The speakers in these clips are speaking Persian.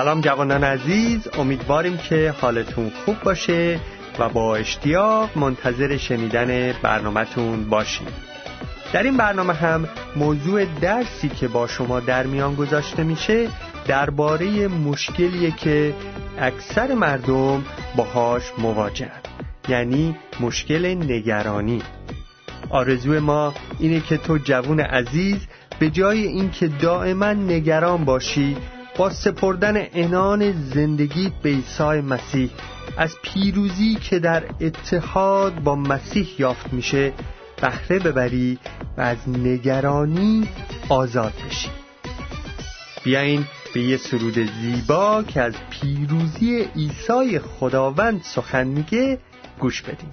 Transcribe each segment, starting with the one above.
سلام جوانان عزیز امیدواریم که حالتون خوب باشه و با اشتیاق منتظر شنیدن برنامهتون باشیم. در این برنامه هم موضوع درسی که با شما در میان گذاشته میشه درباره مشکلیه که اکثر مردم باهاش مواجهن یعنی مشکل نگرانی. آرزو ما اینه که تو جوون عزیز به جای اینکه دائما نگران باشی با سپردن انان زندگی به عیسی مسیح. از پیروزی که در اتحاد با مسیح یافت میشه بهره ببری و از نگرانی آزاد بشی بیاین به یه سرود زیبا که از پیروزی عیسی خداوند سخن میگه گوش بدیم.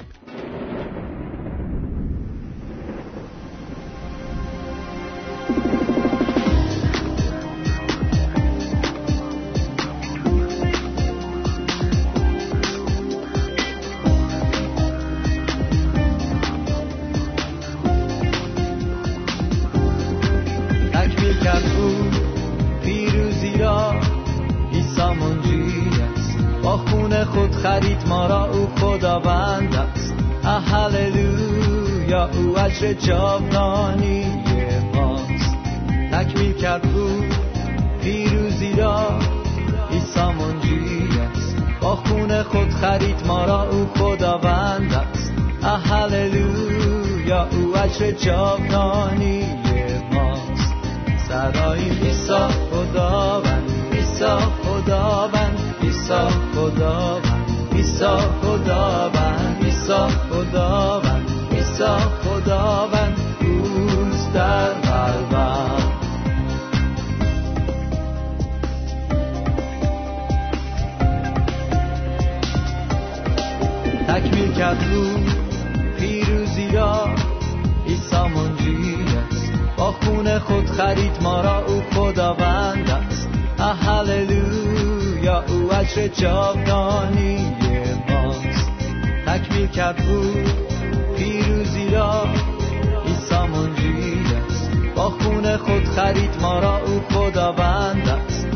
جاودانی ماست. تکمیل کرد او پیروزی را. عیسی منجی است. با خون خود خرید ما را او خداوند است. هللویا او اجر جاودانی ماست. سراییم عیسی خداوند عیسی خداوند عیسی خداوند عیسی خداوند عیسی خداوند. عیسی خداوند اوست در قلبم تکمیل کرد رو پیروزی را عیسی منجی است. با خون خود خرید ما را او خداوند است. هللویا او اجر جاودانی ماست. تکمیل کرد او پیروزی را. عیسی منجی است. با خون خود خرید ما را او خداوند است.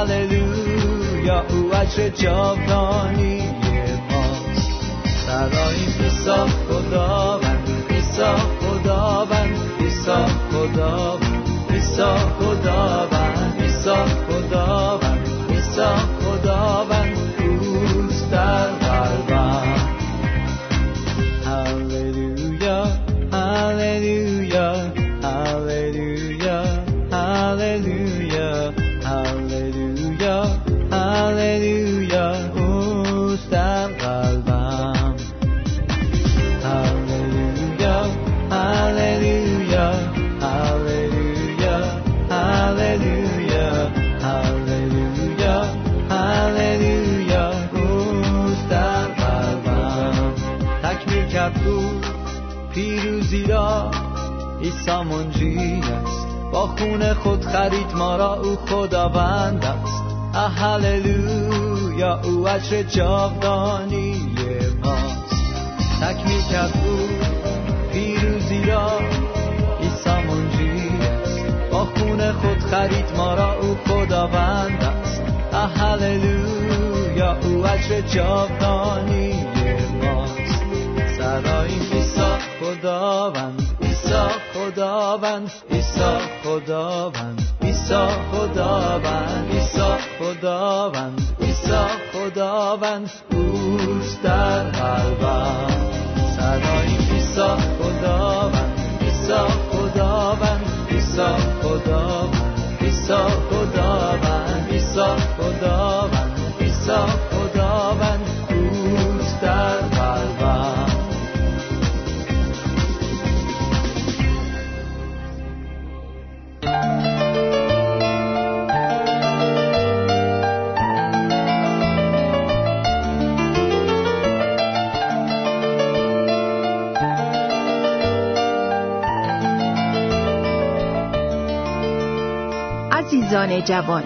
هللویا او اجر جاودانی ماست سراییم عیسی خداوند عیسی خداوند عیسی خداوند عیسی خداوند عیسی خداوند عیسی عیسی منجی است. با خون خود خرید ما را او خداوند است. هللویا او اجر جاودانی ماست. تکمیل کرد او پیروزی را. عیسی منجی است. با خون خود خرید ما را او خداوند است. هللویا او اجر جاودانی ماست. سراییم عیسی خداوند خداوند عیسی خداوند عیسی خداوند عیسی خداوند عیسی خداوند اوست در قلبم صدای عیسی خداوند عیسی خداوند عیسی خداوند عیسی خداوند عیسی خداوند عیسی عزیزان جوان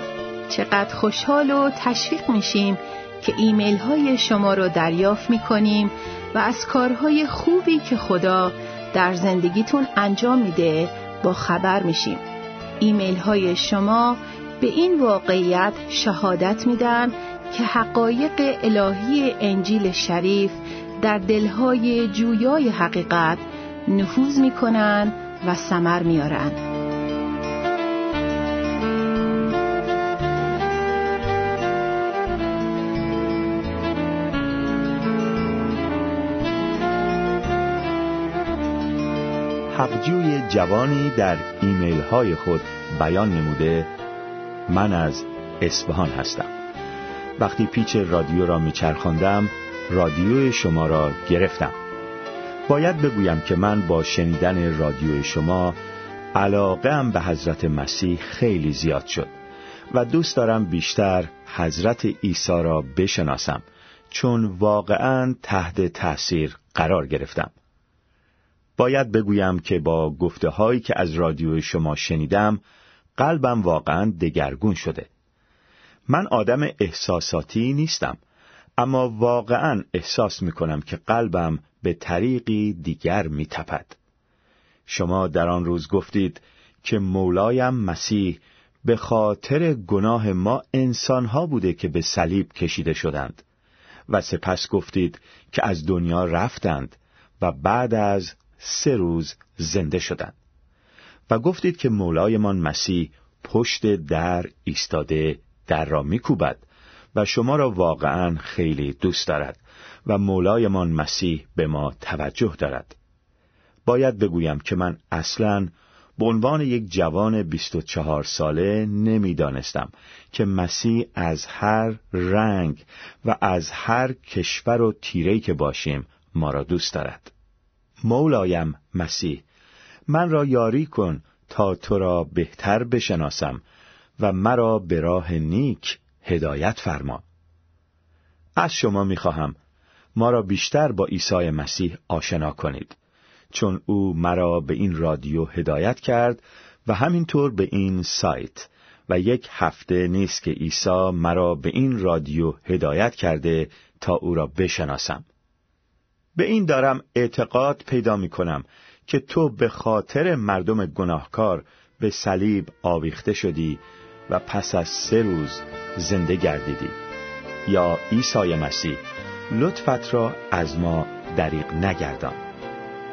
چقدر خوشحال و تشویق میشیم که ایمیل های شما رو دریافت می کنیم و از کارهای خوبی که خدا در زندگیتون انجام میده با خبر میشیم ایمیل های شما به این واقعیت شهادت میدن که حقایق الهی انجیل شریف در دلهای جویای حقیقت نفوذ می‌کنن و ثمر میارن. حقجوی جوانی در ایمیل های خود بیان نموده من از اصفهان هستم. وقتی پیچ رادیو را میچرخاندم رادیو شما را گرفتم. باید بگویم که من با شنیدن رادیو شما علاقه به حضرت مسیح خیلی زیاد شد و دوست دارم بیشتر حضرت عیسی را بشناسم چون واقعا تحت تأثیر قرار گرفتم. باید بگویم که با گفته هایی که از رادیو شما شنیدم قلبم واقعا دگرگون شده من آدم احساساتی نیستم اما واقعا احساس می کنم که قلبم به طریقی دیگر می تپد. شما در آن روز گفتید که مولایم مسیح به خاطر گناه ما انسانها بوده که به صلیب کشیده شدند و سپس گفتید که از دنیا رفتند و بعد از سه روز زنده شدند و گفتید که مولایمان مسیح پشت در ایستاده در را میکوبد و شما را واقعا خیلی دوست دارد و مولایمان مسیح به ما توجه دارد. باید بگویم که من اصلا به عنوان یک جوان 24 ساله نمی‌دانستم که مسیح از هر رنگ و از هر کشور و تیرهی که باشیم ما را دوست دارد. مولایم مسیح. من را یاری کن تا تو را بهتر بشناسم و مرا به راه نیک هدایت فرما. از شما می‌خواهم ما را بیشتر با عیسی مسیح آشنا کنید چون او مرا به این رادیو هدایت کرد و همینطور به این سایت. و یک هفته نیست که عیسی مرا به این رادیو هدایت کرده تا او را بشناسم. به این دارم اعتقاد پیدا می کنم که تو به خاطر مردم گناهکار به صلیب آویخته شدی و پس از سه روز زنده گردیدی. یا عیسی مسیح لطفت را از ما دریق نگردان.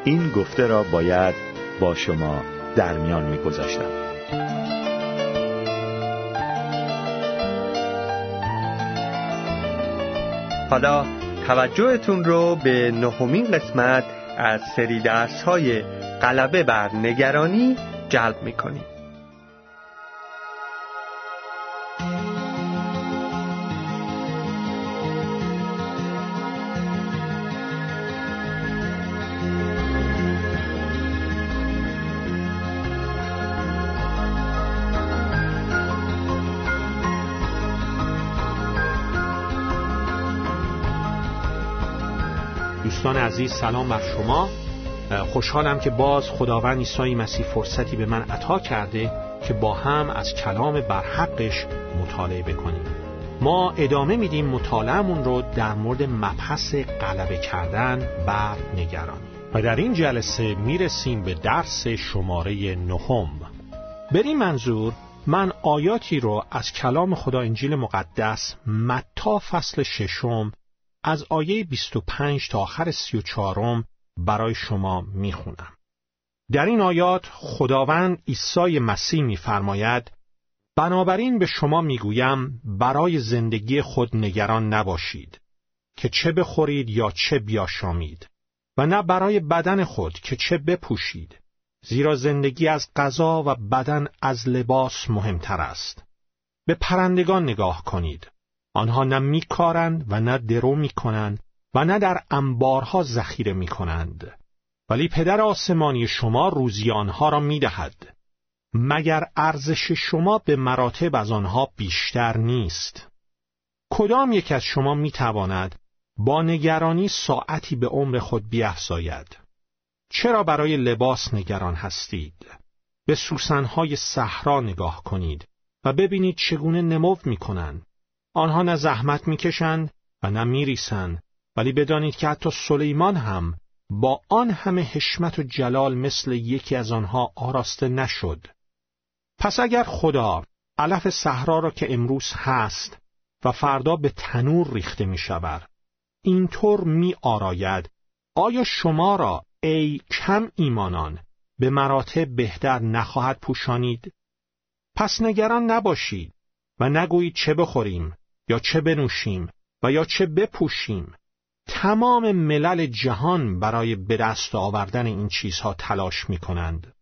این گفته را باید با شما در میان میگذاشتم. حالا توجهتون رو به نهمین قسمت از سری درس های غلبه بر نگرانی جلب می‌کنیم. دوستان عزیز سلام بر شما. خوشحالم که باز خداوند عیسی مسیح فرصتی به من عطا کرده که با هم از کلام برحقش مطالعه بکنیم. ما ادامه میدیم مطالعهمون رو در مورد مبحث غلبه کردن بر نگرانی. و در این جلسه می‌رسیم به درس شماره نهم. بر منظور من آیاتی رو از کلام خدا انجیل مقدس متا فصل ششم از آیه 25 تا آخر 34 برای شما می‌خونم. در این آیات خداوند عیسی مسیح میفرماید بنابراین به شما می‌گویم برای زندگی خود نگران نباشید که چه بخورید یا چه بیاشامید و نه برای بدن خود که چه بپوشید زیرا زندگی از غذا و بدن از لباس مهمتر است به پرندگان نگاه کنید آنها نه میکارند و نه درو می‌کنند و نه در انبارها ذخیره می‌کنند. ولی پدر آسمانی شما روزی آنها را می‌دهد. مگر ارزش شما به مراتب از آنها بیشتر نیست؟ کدام یک از شما می‌تواند با نگرانی ساعتی به عمر خود بیافزاید چرا برای لباس نگران هستید؟ به سوسنهای صحرا نگاه کنید و ببینید چگونه نمو می‌کنند. آنها نه زحمت می‌کشند و نه میریسند. ولی بدانید که حتی سلیمان هم با آن همه حشمت و جلال مثل یکی از آنها آراسته نشد. پس اگر خدا علف صحرا را که امروز هست و فردا به تنور ریخته می شود اینطور می آراید آیا شما را ای کم ایمانان به مراتب بهتر نخواهد پوشانید؟ پس نگران نباشید و نگویید چه بخوریم. یا چه بنوشیم و یا چه بپوشیم تمام ملل جهان برای به دست آوردن این چیزها تلاش می کنند.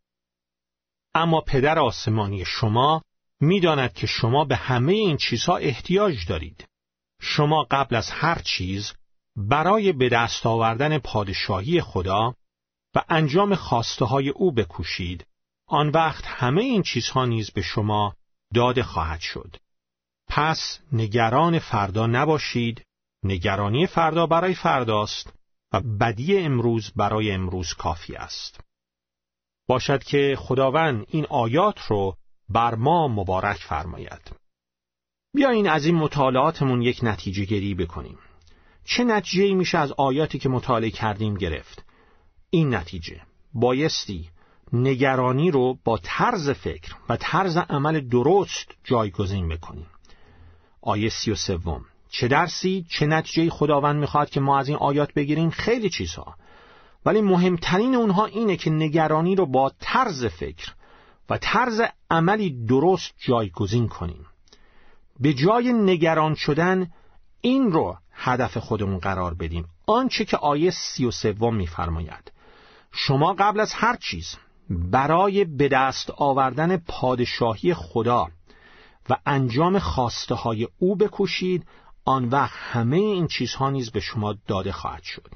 اما پدر آسمانی شما می‌داند که شما به همه این چیزها احتیاج دارید. شما قبل از هر چیز برای به دست آوردن پادشاهی خدا و انجام خواسته های او بکوشید آن وقت همه این چیزها نیز به شما داده خواهد شد پس نگران فردا نباشید. نگرانی فردا برای فرداست و بدی امروز برای امروز کافی است. باشد که خداوند این آیات رو بر ما مبارک فرماید. بیایین از این مطالعاتمون یک نتیجه گیری بکنیم. چه نتیجه میشه از آیاتی که مطالعه کردیم گرفت؟ این نتیجه. بایستی نگرانی رو با طرز فکر و طرز عمل درست جایگزین بکنیم. آیه سی و سوم. چه درسی چه نتیجه خداوند می‌خواد که ما از این آیات بگیریم؟ خیلی چیزها. ولی مهمترین اونها اینه که نگرانی رو با طرز فکر و طرز عملی درست جایگزین کنیم. به جای نگران شدن این رو هدف خودمون قرار بدیم. آنچه که آیه سی و سوم میفرماید. شما قبل از هر چیز برای به دست آوردن پادشاهی خدا و انجام خواسته های او بکوشید آن وقت همه این چیزها نیز به شما داده خواهد شد.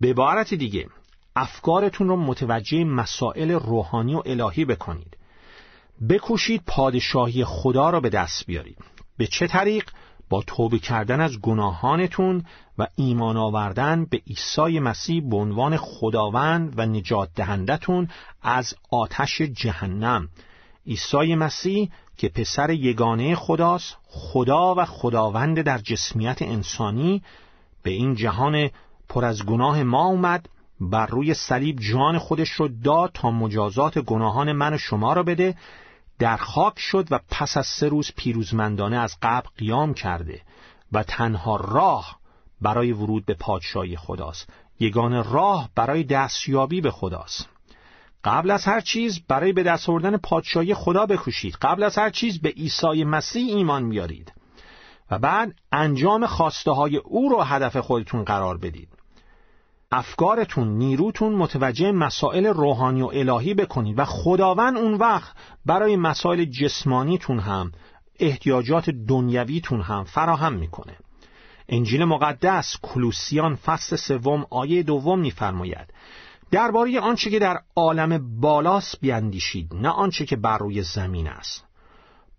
به عبارت دیگه افکارتون رو متوجه مسائل روحانی و الهی بکنید. بکوشید پادشاهی خدا را به دست بیارید. به چه طریق؟ با توبه کردن از گناهانتون و ایمان آوردن به عیسی مسیح به عنوان خداوند و نجات دهندتون از آتش جهنم. عیسی مسیح که پسر یگانه خداست خدا و خداوند در جسمیت انسانی. به این جهان پر از گناه ما اومد بر روی صلیب جان خودش رو داد تا مجازات گناهان من و شما را بده. در خاک شد و پس از سه روز پیروزمندانه از قبل قیام کرده و تنها راه برای ورود به پادشاهی خداست. یگان راه برای دستیابی به خداست. قبل از هر چیز برای به دست آوردن پادشاهی خدا بکوشید. قبل از هر چیز به عیسی مسیح ایمان بیارید. و بعد انجام خواسته های او رو هدف خودتون قرار بدید. افکارتون نیروتون متوجه مسائل روحانی و الهی بکنید و خداوند اون وقت برای مسائل جسمانیتون هم احتیاجات دنیویتون هم فراهم می‌کنه. انجیل مقدس کلوسیان فصل سوم آیه دوم میفرماید درباره آنچه که در عالم بالاست بیاندیشید نه آنچه که بر روی زمین است.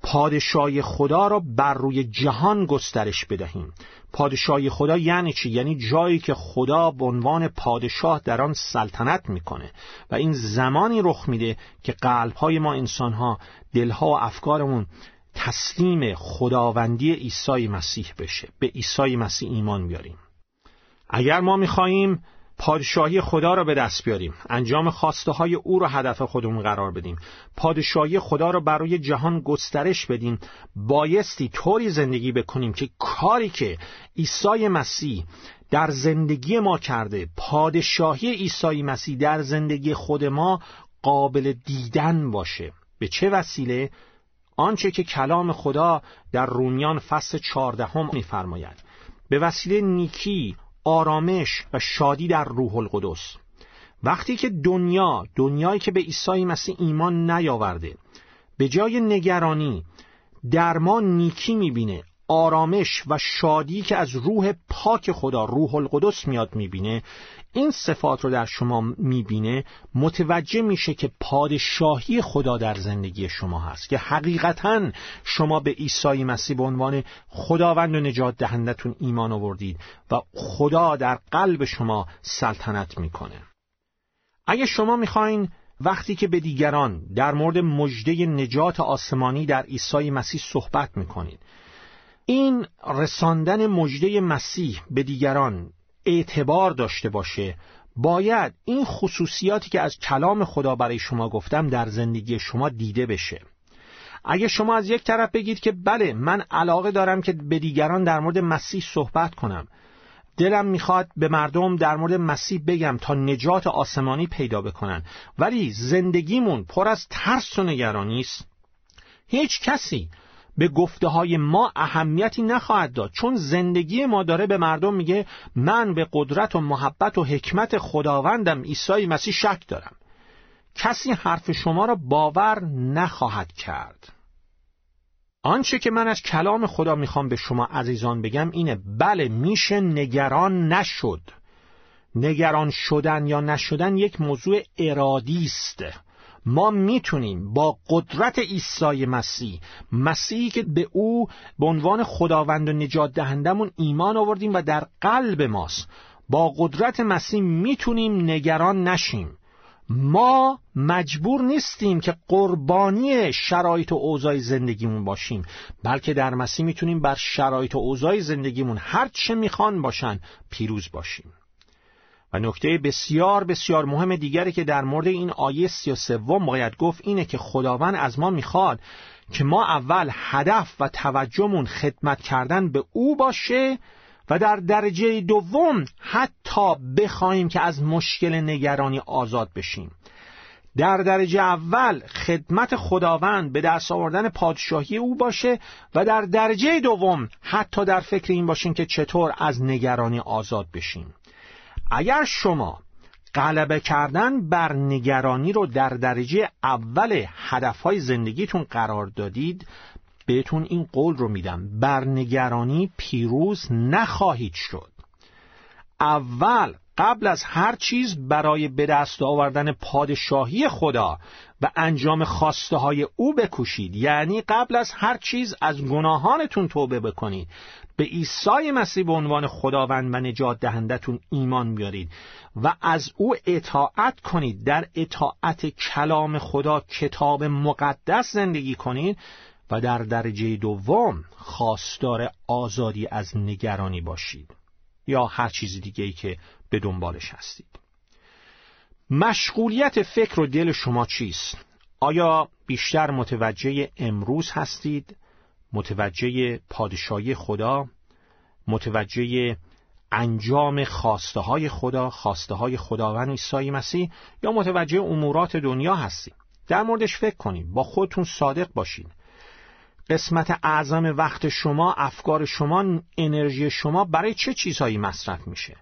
پادشاهی خدا را بر روی جهان گسترش بدهیم. پادشاهی خدا یعنی چی؟ یعنی جایی که خدا به عنوان پادشاه در آن سلطنت می‌کنه و این زمانی رخ میده که قلبهای ما انسانها دلها و افکارمون تسلیم خداوندی عیسی مسیح بشه به عیسی مسیح ایمان بیاریم. اگر ما می‌خواهیم پادشاهی خدا را به دست بیاریم. انجام خواسته های او را هدف خودمون قرار بدیم. پادشاهی خدا را برای جهان گسترش بدیم. بایستی طوری زندگی بکنیم که کاری که عیسی مسیح در زندگی ما کرده پادشاهی عیسی مسیح در زندگی خود ما قابل دیدن باشه. به چه وسیله؟ آنچه که کلام خدا در رومیان فصل چهاردهم میفرماید. به وسیله نیکی آرامش و شادی در روح القدس. وقتی که دنیا دنیایی که به عیسی مسیح ایمان نیاورده به جای نگرانی در ما نیکی می‌بینه آرامش و شادی که از روح پاک خدا روح القدس میاد می‌بینه این صفات رو در شما می‌بینه متوجه میشه که پادشاهی خدا در زندگی شما هست که حقیقتا شما به عیسی مسیح به عنوان خداوند و نجات دهندتون ایمان آوردید و خدا در قلب شما سلطنت می‌کنه. اگه شما می‌خواین وقتی که به دیگران در مورد مجده نجات آسمانی در عیسی مسیح صحبت می‌کنید این رساندن مجده مسیح به دیگران اعتبار داشته باشه باید این خصوصیاتی که از کلام خدا برای شما گفتم در زندگی شما دیده بشه. اگه شما از یک طرف بگید که بله من علاقه دارم که به دیگران در مورد مسیح صحبت کنم. دلم می‌خواد به مردم در مورد مسیح بگم تا نجات آسمانی پیدا بکنن. ولی زندگیمون پر از ترس و نگرانی است. هیچ کسی به گفته های ما اهمیتی نخواهد داد. چون زندگی ما داره به مردم میگه من به قدرت و محبت و حکمت خداوندم عیسی مسیح شک دارم. کسی حرف شما را باور نخواهد کرد. آنچه که من از کلام خدا می‌خوام به شما عزیزان بگم اینه بله میشه نگران نشد. نگران شدن یا نشدن یک موضوع ارادی است. ما می‌تونیم با قدرت عیسی مسیح مسیحی که به او به عنوان خداوند و نجات دهندمون ایمان آوردیم و در قلب ماست با قدرت مسیح می‌تونیم نگران نشیم. ما مجبور نیستیم که قربانی شرایط و اوضاع زندگیمون باشیم بلکه در مسیح می‌تونیم بر شرایط و اوضاع زندگیمون هر چه می‌خوان باشن پیروز باشیم. نکته بسیار بسیار مهم دیگری که در مورد این آیه سی و سوم باید گفت اینه که خداوند از ما می‌خواد که ما اول هدف و توجهمون خدمت کردن به او باشه و در درجه دوم حتی بخواهیم که از مشکل نگرانی آزاد بشیم. در درجه اول خدمت خداوند به دست آوردن پادشاهی او باشه و در درجه دوم حتی در فکر این باشیم که چطور از نگرانی آزاد بشیم. اگر شما غلبه کردن بر نگرانی رو در درجه اول هدفهای زندگیتون قرار دادید بهتون این قول رو میدم. بر نگرانی پیروز نخواهید شد. اول قبل از هر چیز برای به دست آوردن پادشاهی خدا و انجام خواسته های او بکوشید. یعنی قبل از هر چیز از گناهانتون توبه بکنید. به عیسی مسیح به عنوان خداوند و نجات دهندتون ایمان بیارید و از او اطاعت کنید. در اطاعت کلام خدا کتاب مقدس زندگی کنید و در درجه دوم خواستار آزادی از نگرانی باشید یا هر چیز دیگه ای که به دنبالش هستید. مشغولیت فکر و دل شما چیست؟ آیا بیشتر متوجه امروز هستید؟ متوجه پادشاهی خدا؟ متوجه انجام خواسته های خدا خواسته های خداوند عیسی مسیح یا متوجه امورات دنیا هستید در موردش فکر کنید با خودتون صادق باشید قسمت اعظم وقت شما افکار شما انرژی شما برای چه چیزهایی مصرف میشه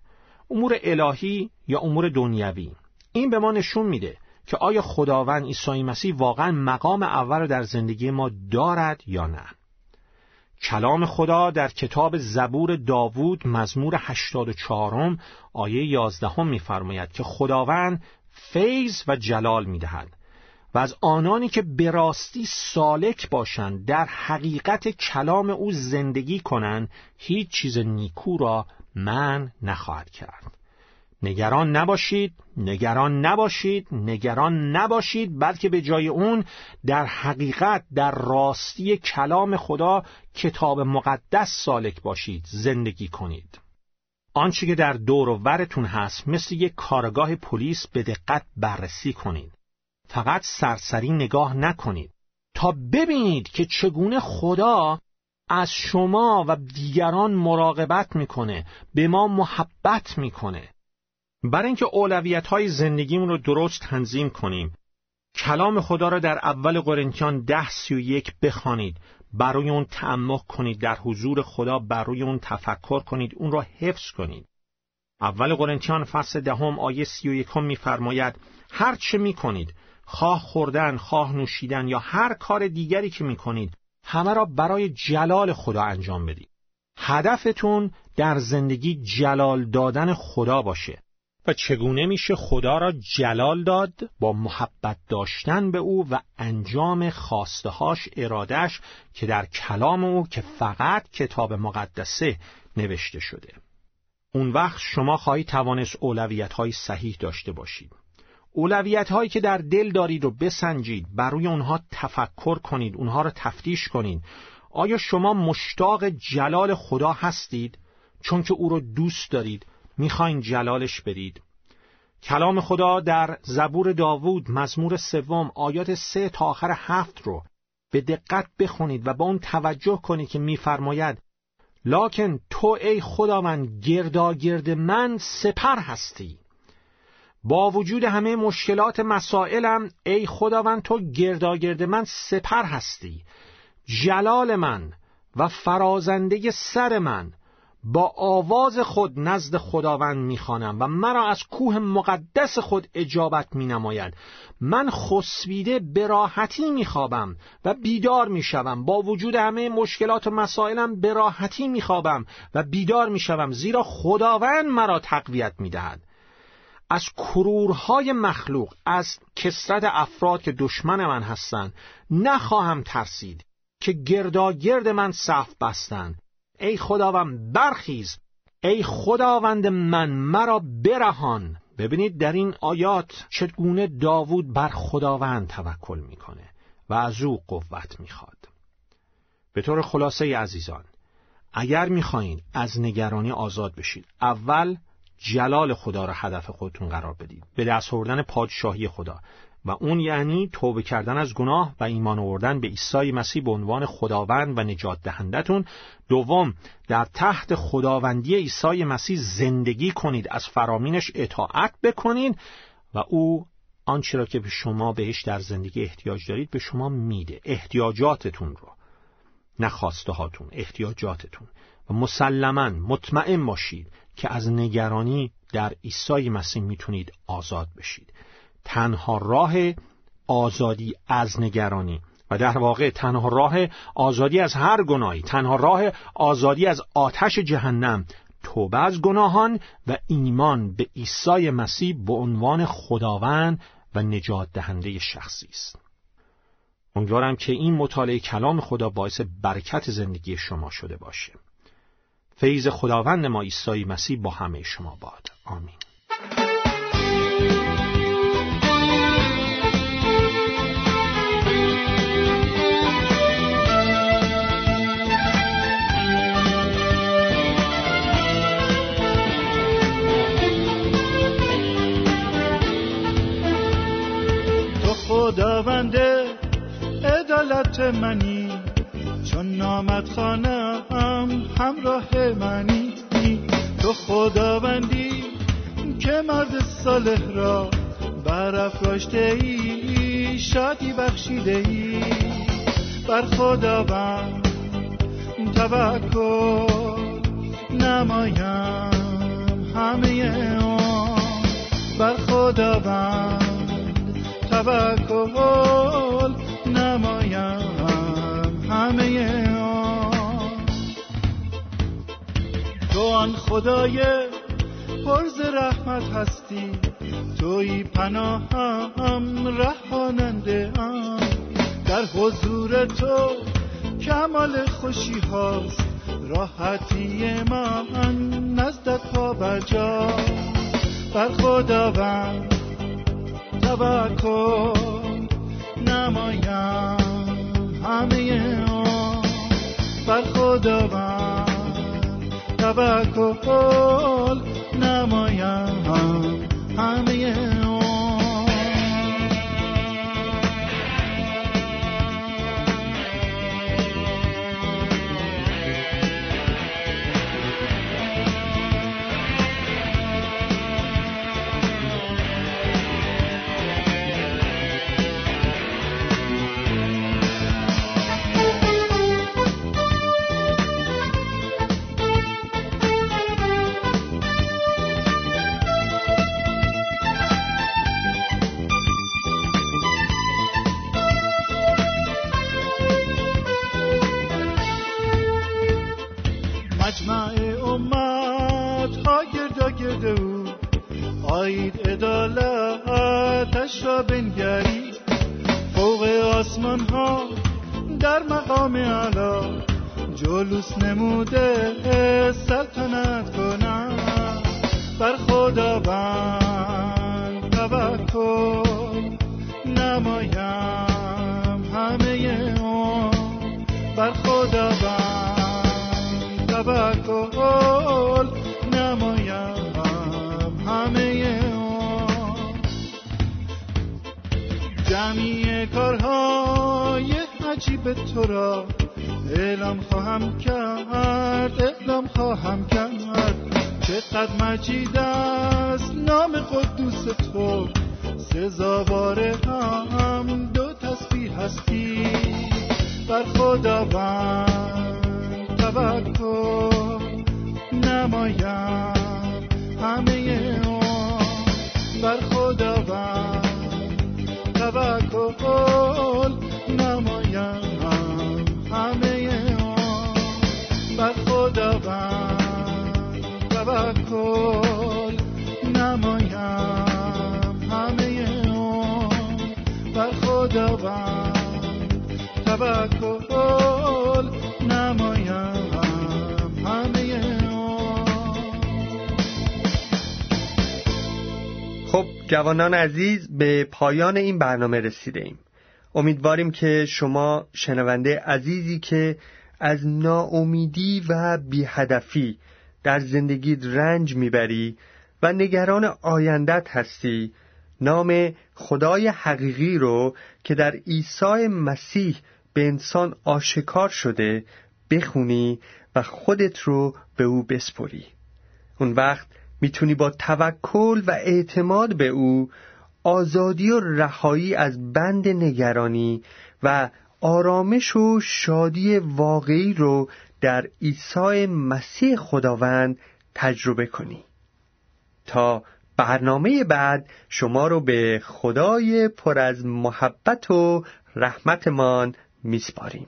امور الهی یا امور دنیوی این به ما نشون میده که آیا خداوند عیسی مسیح واقعا مقام اول در زندگی ما دارد یا نه. کلام خدا در کتاب زبور داوود مزمور 84 آیه 11 میفرماید که خداوند فیض و جلال می‌دهد و از آنانی که به راستی سالک باشند در حقیقت کلام او زندگی کنند هیچ چیز نیکو را من نخواهد کرد. نگران نباشید نگران نباشید نگران نباشید بلکه به جای اون در حقیقت در راستی کلام خدا کتاب مقدس سالک باشید زندگی کنید. آنچه که در دور و ورتون هست مثل یک کارگاه پلیس به دقت بررسی کنید. فقط سرسری نگاه نکنید. تا ببینید که چگونه خدا از شما و دیگران مراقبت می‌کنه به ما محبت می‌کنه. برای اینکه اولویت های زندگیمون رو درست تنظیم کنیم. کلام خدا را در اول قرنتیان ده سی و یک بخوانید. برای اون تعمق کنید. در حضور خدا برای اون تفکر کنید. اون را حفظ کنید. اول قرنتیان فصل دهم آیه سی و یکم میفرماید هر چه می‌کنید خواه خوردن خواه نوشیدن یا هر کار دیگری که می‌کنید همه را برای جلال خدا انجام بدید. هدفتون در زندگی جلال دادن خدا باشه. و چگونه میشه خدا را جلال داد؟ با محبت داشتن به او و انجام خواستهاش ارادش که در کلام او که فقط کتاب مقدسه نوشته شده. اون وقت شما خواهی توانست اولویت های صحیح داشته باشید. اولویت هایی که در دل دارید رو بسنجید بروی اونها تفکر کنید اونها رو تفتیش کنید. آیا شما مشتاق جلال خدا هستید؟ چون که او رو دوست دارید. می‌خواین جلالش برید کلام خدا در زبور داوود مزمور سوم آیات سه تا آخر هفت رو به دقت بخونید و با اون توجه کنید که میفرماید لاکن تو ای خداوند گرداگرد من سپر هستی. با وجود همه مشکلات مسائلم ای خداوند تو گرداگرد من سپر هستی. جلال من و فرازنده سر من با آواز خود نزد خداوند می‌خوانم و مرا از کوه مقدس خود اجابت مینماید. من خسبیده به راحتی میخوابم و بیدار می‌شوم. با وجود همه مشکلات و مسائلم به راحتی میخوابم و بیدار می‌شوم زیرا خداوند مرا تقویت می‌دهد. از کرورهای مخلوق از کسرت افراد که دشمن من هستند نخواهم ترسید که گرداگرد من صف بستند. ای خداوند برخیز. ای خداوند من مرا برهان. ببینید در این آیات چگونه داوود بر خداوند توکل می‌کنه و از او قوت می‌خواد. به طور خلاصه عزیزان اگر می‌خواهید از نگرانی آزاد بشید اول جلال خدا را هدف خودتون قرار بدید. به دست آوردن پادشاهی خدا. و اون یعنی توبه کردن از گناه و ایمان آوردن به عیسی مسیح به عنوان خداوند و نجات دهندتون دوم در تحت خداوندی عیسی مسیح زندگی کنید از فرامینش اطاعت بکنید و او آنچه را که به شما بهش در زندگی احتیاج دارید به شما میده. احتیاجاتتون رو نخواسته هاتون احتیاجاتتون. و مسلما مطمئن باشید که از نگرانی در عیسی مسیح می‌تونید آزاد بشید. تنها راه آزادی از نگرانی. و در واقع تنها راه آزادی از هر گناهی تنها راه آزادی از آتش جهنم توبه از گناهان و ایمان به عیسی مسیح به عنوان خداوند و نجات دهنده شخصی است. امیدوارم که این مطالعه کلام خدا باعث برکت زندگی شما شده باشه. فیض خداوند ما عیسی مسیح با همه شما باد. آمین. خداوند عدالت منی. چون نامت خانم همراه منی. تو خداوندی که مرد صالح را برافراشته ای شادی بخشیده ای بر خداوند توکل نمایم. همه آن بر خداوند توکل نمایم همه آن. تو آن خدای پرز رحمت هستی توی پناهم رهاننده ام در حضور تو کمال خوشی هاست راحتی من نزدت پا بجا. بر خداوند توکل نمایم همه آن. بر خداوند توکل. نمایم همه مجمع امت ها گردا گرده او. آید ادالتش را بنگری، فوق آسمان ها در مقام علا. جلوس نموده سلطنت کنم. بر خدا بند توکل نمایم همه اون بر خدا بند توکل نمایم همه آن. جمعی کارهای عجیب تو را اعلام خواهم کرد اعلام خواهم کرد. چقدر مجید است نام خود قدوس تو. سزاوار هم دو تسبیح هستی. بر خداوند توکل نمایم همه آن بر خداوند توکل. نمایم همه آن بر خداوند توکل. نمایم همه آن بر خداوند توکل. جوانان عزیز به پایان این برنامه رسیده ایم امیدواریم که شما شنونده عزیزی که از ناامیدی و بیهدفی در زندگی رنج می‌بری و نگران آیندت هستی نام خدای حقیقی رو که در عیسی مسیح به انسان آشکار شده بخونی و خودت رو به او بسپری. اون وقت می‌تونی با توکل و اعتماد به او آزادی و رهایی از بند نگرانی و آرامش و شادی واقعی رو در عیسی مسیح خداوند تجربه کنی. تا برنامه بعد شما رو به خدای پر از محبت و رحمتمان میسپاریم.